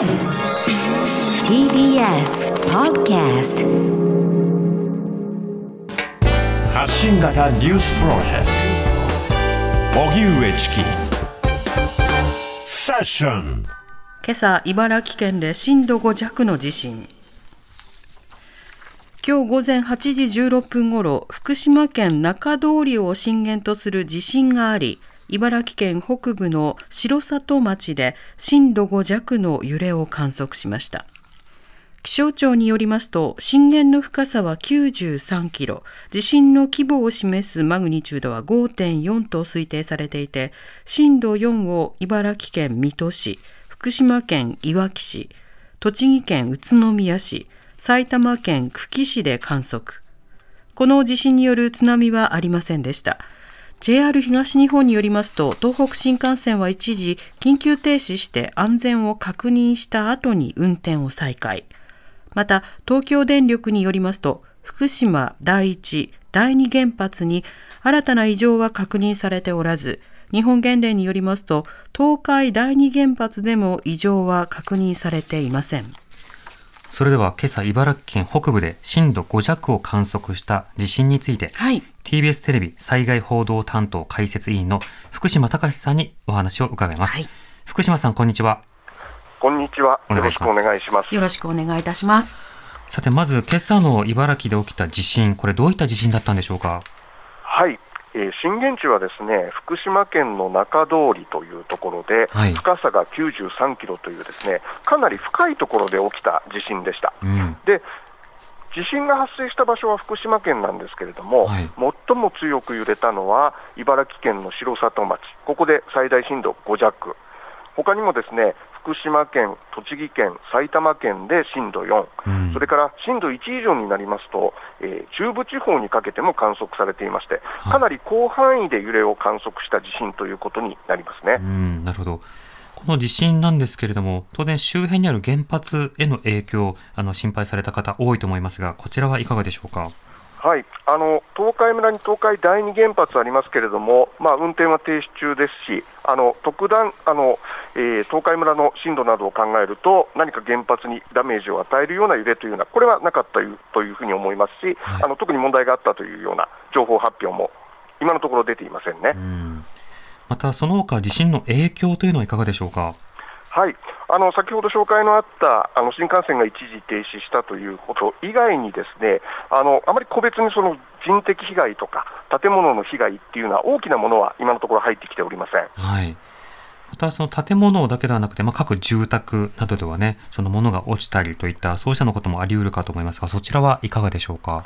TBS Podcast 発信型ニュースプロジェクト。荻上チキ。セッション。今朝茨城県で震度5弱の地震。今日午前8時16分ごろ福島県中通りを震源とする地震があり茨城県北部の城里町で震度5弱の揺れを観測しました。気象庁によりますと震源の深さは93キロ。地震の規模を示すマグニチュードは5.4と推定されていて震度4を茨城県水戸市福島県いわき市栃木県宇都宮市埼玉県久喜市で観測。この地震による津波はありませんでした。JR 東日本によりますと東北新幹線は一時緊急停止して安全を確認した後に運転を再開。また東京電力によりますと福島第一第二原発に新たな異常は確認されておらず日本原電によりますと東海第二原発でも異常は確認されていません。それでは今朝茨城県北部で震度5弱を観測した地震について、はい。TBS テレビ災害報道担当解説委員の福島隆さんにお話を伺います、はい。福島さんこんにちは。こんにちは。よろしくお願いします。よろしくお願いいたします。さてまず今朝の茨城で起きた地震これどういった地震だったんでしょうか？はい。えー震源地はですね、福島県の中通りというところで、はい。深さが93キロというですね、かなり深いところで起きた地震でした。うん。で、地震が発生した場所は福島県なんですけれども、はい。最も強く揺れたのは茨城県の城里町、ここで最大震度5弱、他にもですね福島県、栃木県、埼玉県で震度4、うん。それから震度1以上になりますと、えー中部地方にかけても観測されていまして、い。かなり広範囲で揺れを観測した地震ということになりますね。うんなるほど。この地震なんですけれども当然周辺にある原発への影響あの心配された方多いと思いますがこちらはいかがでしょうか？はい、あの東海村に東海第二原発ありますけれども、まあ、運転は停止中ですし、あの特段あの、えー東海村の震度などを考えると、何か原発にダメージを与えるような揺れというのは、これはなかったというふうに思いますし、はいあの特に問題があったというような情報発表も、今のところ出ていませんね。うん。またその他地震の影響というのはいかがでしょうか？はい、あの先ほど紹介のあったあの新幹線が一時停止したということ以外に、ですねあのあまり個別にその人的被害とか、建物の被害っていうのは、大きなものは今のところ入ってきておりません。はい。またその建物だけではなくて、まあ、各住宅などではね、その物が落ちたりといったそうしたのこともあり得るかと思いますが、そちらはいかがでしょうか？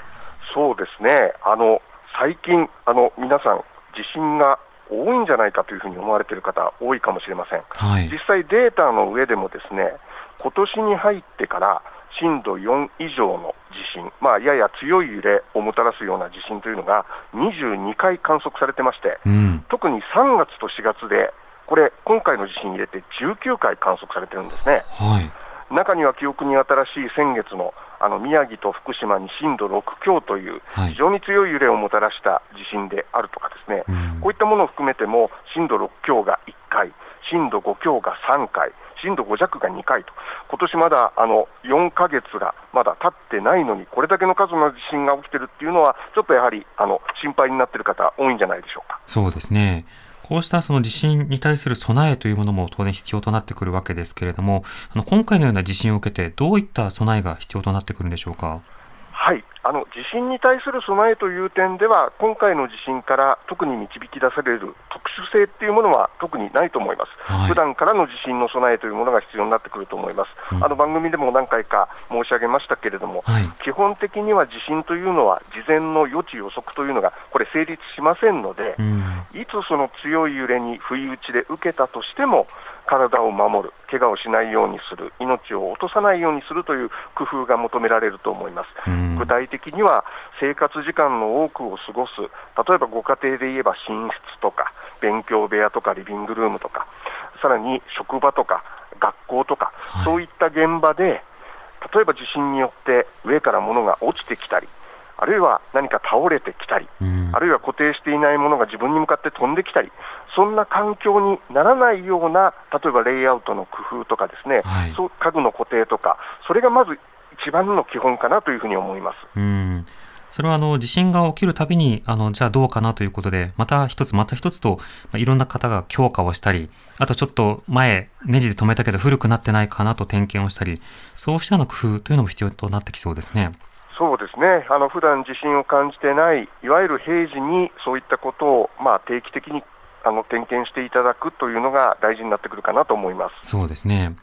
そうですね、あの最近あの、皆さん、地震が多いんじゃないかというふうに思われている方、多いかもしれません。はい。実際、データの上でも、ですね今年に入ってから震度4以上の地震、まあ、やや強い揺れをもたらすような地震というのが22回観測されてまして、うん。特に3月と4月で、これ、今回の地震入れて19回観測されてるんですね。はい。中には記憶に新しい先月のあの宮城と福島に震度6強というはい非常に強い揺れをもたらした地震であるとかですね、うんこういったものを含めても震度6強が1回、震度5強が3回、震度5弱が2回と、今年まだあの4ヶ月がまだ経ってないのに、これだけの数の地震が起きてるっていうのは、ちょっとやはりあの心配になっている方、多いんじゃないでしょうか。そうですね。こうしたその地震に対する備えというものも当然必要となってくるわけですけれども、あの今回のような地震を受けて、どういった備えが必要となってくるんでしょうか？はい、あの地震に対する備えという点では、今回の地震から特に導き出される特殊性っていうものは特にないと思います、はい普段からの地震の備えというものが必要になってくると思います、うんあの番組でも何回か申し上げましたけれども、はい。基本的には地震というのは、事前の予知予測というのが、これ、成立しませんのでう、ん。いつその強い揺れに不意打ちで受けたとしても、体を守る、怪我をしないようにする、命を落とさないようにするという工夫が求められると思います。うん。具体的には生活時間の多くを過ごす、例えばご家庭で言えば寝室とか、勉強部屋とかリビングルームとか、さらに職場とか学校とか、はい。そういった現場で、例えば地震によって上から物が落ちてきたり、あるいは何か倒れてきたり、うん。あるいは固定していないものが自分に向かって飛んできたり、そんな環境にならないような、例えばレイアウトの工夫とかですね、はいそう家具の固定とか、それがまず一番の基本かなというふうに思います。うん。それはあの地震が起きるたびに、あの、じゃあどうかなということで、また一つまた一つと、まあ、いろんな方が強化をしたり、あとちょっと前、ネジで止めたけど古くなってないかなと点検をしたり、そうしたような工夫というのも必要となってきそうですね。そうですね、あの普段地震を感じてない、いわゆる平時にそういったことを、まあ、定期的にあの点検していただくというのが大事になってくるかなと思います。そうですね。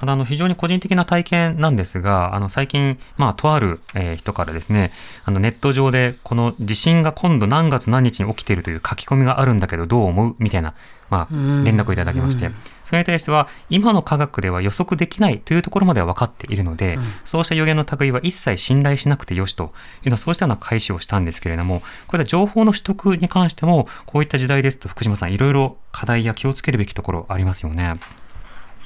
あの非常に個人的な体験なんですが、あの最近、まあ、とある、えー人からですね、あのネット上でこの地震が今度何月何日に起きているという書き込みがあるんだけどどう思う？みたいな、まあ、連絡をいただきまして、それに対しては今の科学では予測できないというところまでは分かっているので、そうした予言の類は一切信頼しなくてよしというのはそうしたような開始をしたんですけれども、これは情報の取得に関してもこういった時代ですと福島さんいろいろ課題や気をつけるべきところありますよね。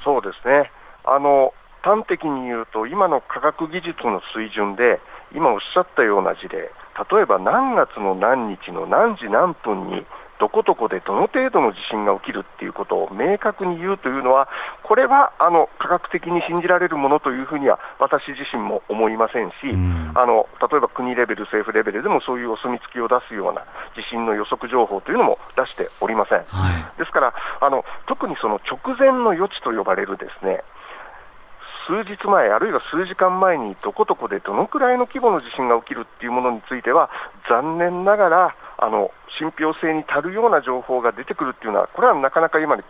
そうですねあの端的に言うと、今の科学技術の水準で、今おっしゃったような事例、例えば何月の何日の何時何分に、どこどこでどの程度の地震が起きるっていうことを明確に言うというのは、これはあの科学的に信じられるものというふうには私自身も思いませんし、んあの例えば国レベル、政府レベルでもそういうお墨付きを出すような地震の予測情報というのも出しておりません。はい。ですからあの、特にその直前の予知と呼ばれるですね数日前、あるいは数時間前にどこどこでどのくらいの規模の地震が起きるっていうものについては、残念ながらあの信憑性に足るような情報が出てくるっていうのは、これはなかなか今の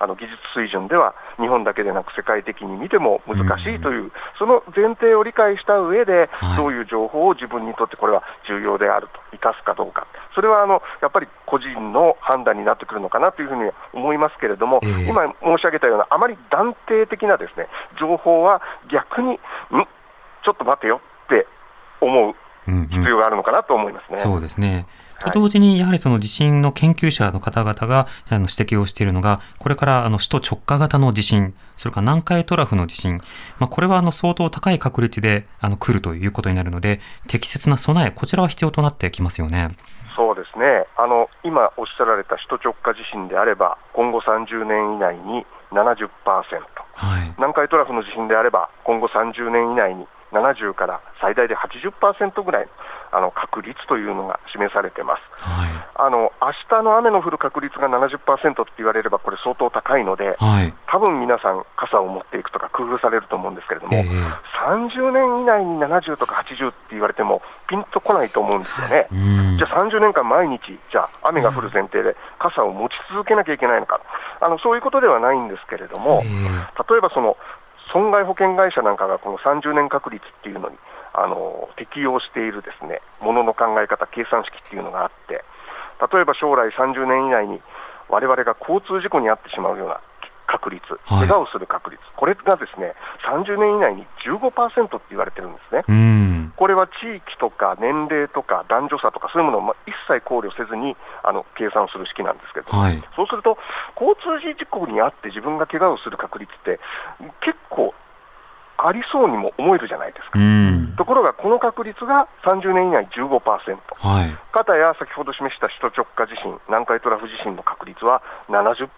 あの技術水準では、日本だけでなく世界的に見ても難しいという、その前提を理解した上ではい、どういう情報を自分にとってこれは重要であると、生かすかどうか、それはあのやっぱり個人の判断になってくるのかなというふうに思いますけれども、ええ。今申し上げたような、あまり断定的なですね情報は逆に、んちょっと待てよって思う必要があるのかなと思いますね。そうですね。はいと同時に、やはりその地震の研究者の方々があの指摘をしているのが、これからあの首都直下型の地震、それから南海トラフの地震、まあ、これはあの相当高い確率であの来るということになるので、適切な備え、こちらは必要となってきますよね。そうですねあの今おっしゃられた首都直下地震であれば、今後30年以内に70%、はい。南海トラフの地震であれば、今後30年以内に70から最大で80%ぐらいのあの確率というのが示されてます。はい。あの明日の雨の降る確率が70%って言われれば、これ相当高いので、はい。多分皆さん、傘を持っていくとか工夫されると思うんですけれども、ええ30年以内に70とか80って言われても、ピンとこないと思うんですよね。うんじゃあ30年間毎日、じゃあ雨が降る前提で傘を持ち続けなきゃいけないのか、あのそういうことではないんですけれども、え例えばその損害保険会社なんかがこの30年確率っていうのにあの適用しているですねものの考え方、計算式っていうのがあって、例えば将来30年以内に我々が交通事故に遭ってしまうような確率、はい怪我をする確率、これがですね30年以内に15%って言われてるんですね。うん。これは地域とか年齢とか男女差とかそういうものをま一切考慮せずにあの計算する式なんですけど、はい。そうすると交通事故に遭って自分が怪我をする確率って結構ありそうにも思えるじゃないですか。うん。ところがこの確率が30年以内15%。はい。かたや先ほど示した首都直下地震、南海トラフ地震の確率は70%、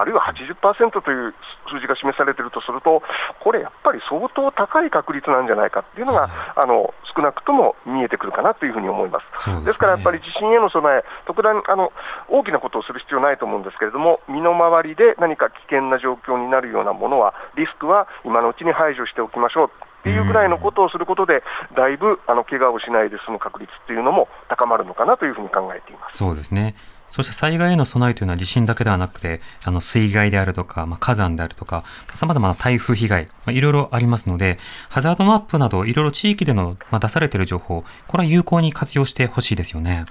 あるいは80%という数字が示されているとすると、これやっぱり相当高い確率なんじゃないかっていうのが、あの少なくとも見えてくるかなというふうに思います。ですねですからやっぱり地震への備え、特段あの大きなことをする必要ないと思うんですけれども、身の回りで何か危険な状況になるようなものは、リスクは今のうちに排除しておきましょう。っていうぐらいのことをすることで、だいぶあの怪我をしないで済む確率っていうのも高まるのかなというふうに考えています。そうですね。そして災害への備えというのは地震だけではなくて、あの水害であるとか、まあ、火山であるとか、様々な台風被害、ま、いろいろありますので、ハザードマップなどいろいろ地域での、まあ、出されている情報、これは有効に活用してほしいですよね。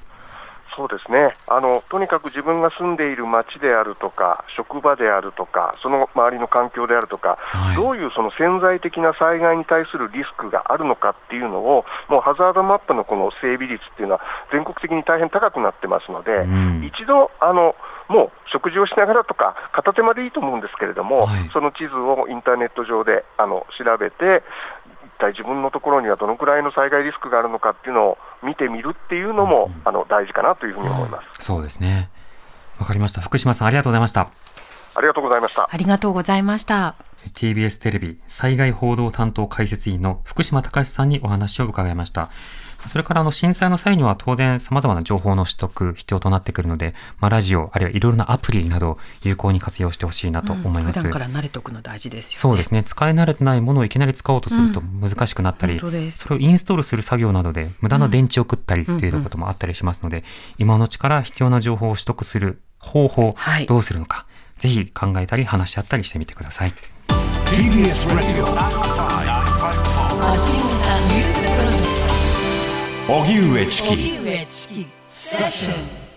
そうですね。あのとにかく自分が住んでいる町であるとか、職場であるとか、その周りの環境であるとか、はい。どういうその潜在的な災害に対するリスクがあるのかっていうのを、もうハザードマップのこの整備率っていうのは、全国的に大変高くなってますので、ん。一度あの、もう食事をしながらとか、片手間でいいと思うんですけれども、はい。その地図をインターネット上であの調べて、一体自分のところにはどのくらいの災害リスクがあるのかっていうのを見てみるっていうのも、あの大事かなというふうに思います。そうですね。わかりました。福島さんありがとうございました。ありがとうございました。ありがとうございました。TBS テレビ災害報道担当解説員の福島隆さんにお話を伺いました。それからあの震災の際には当然様々な情報の取得必要となってくるので、まあ、ラジオあるいはいろいろなアプリなど有効に活用してほしいなと思います。普段から慣れておくの大事ですよね。そうですね。使い慣れてないものをいきなり使おうとすると難しくなったり、本当ですそれをインストールする作業などで無駄な電池を食ったりっていうこともあったりしますので、今のうちから必要な情報を取得する方法、はいどうするのか、ぜひ考えたり話し合ったりしてみてください。TBS ラジオ荻上チキ。荻上チキ。セッション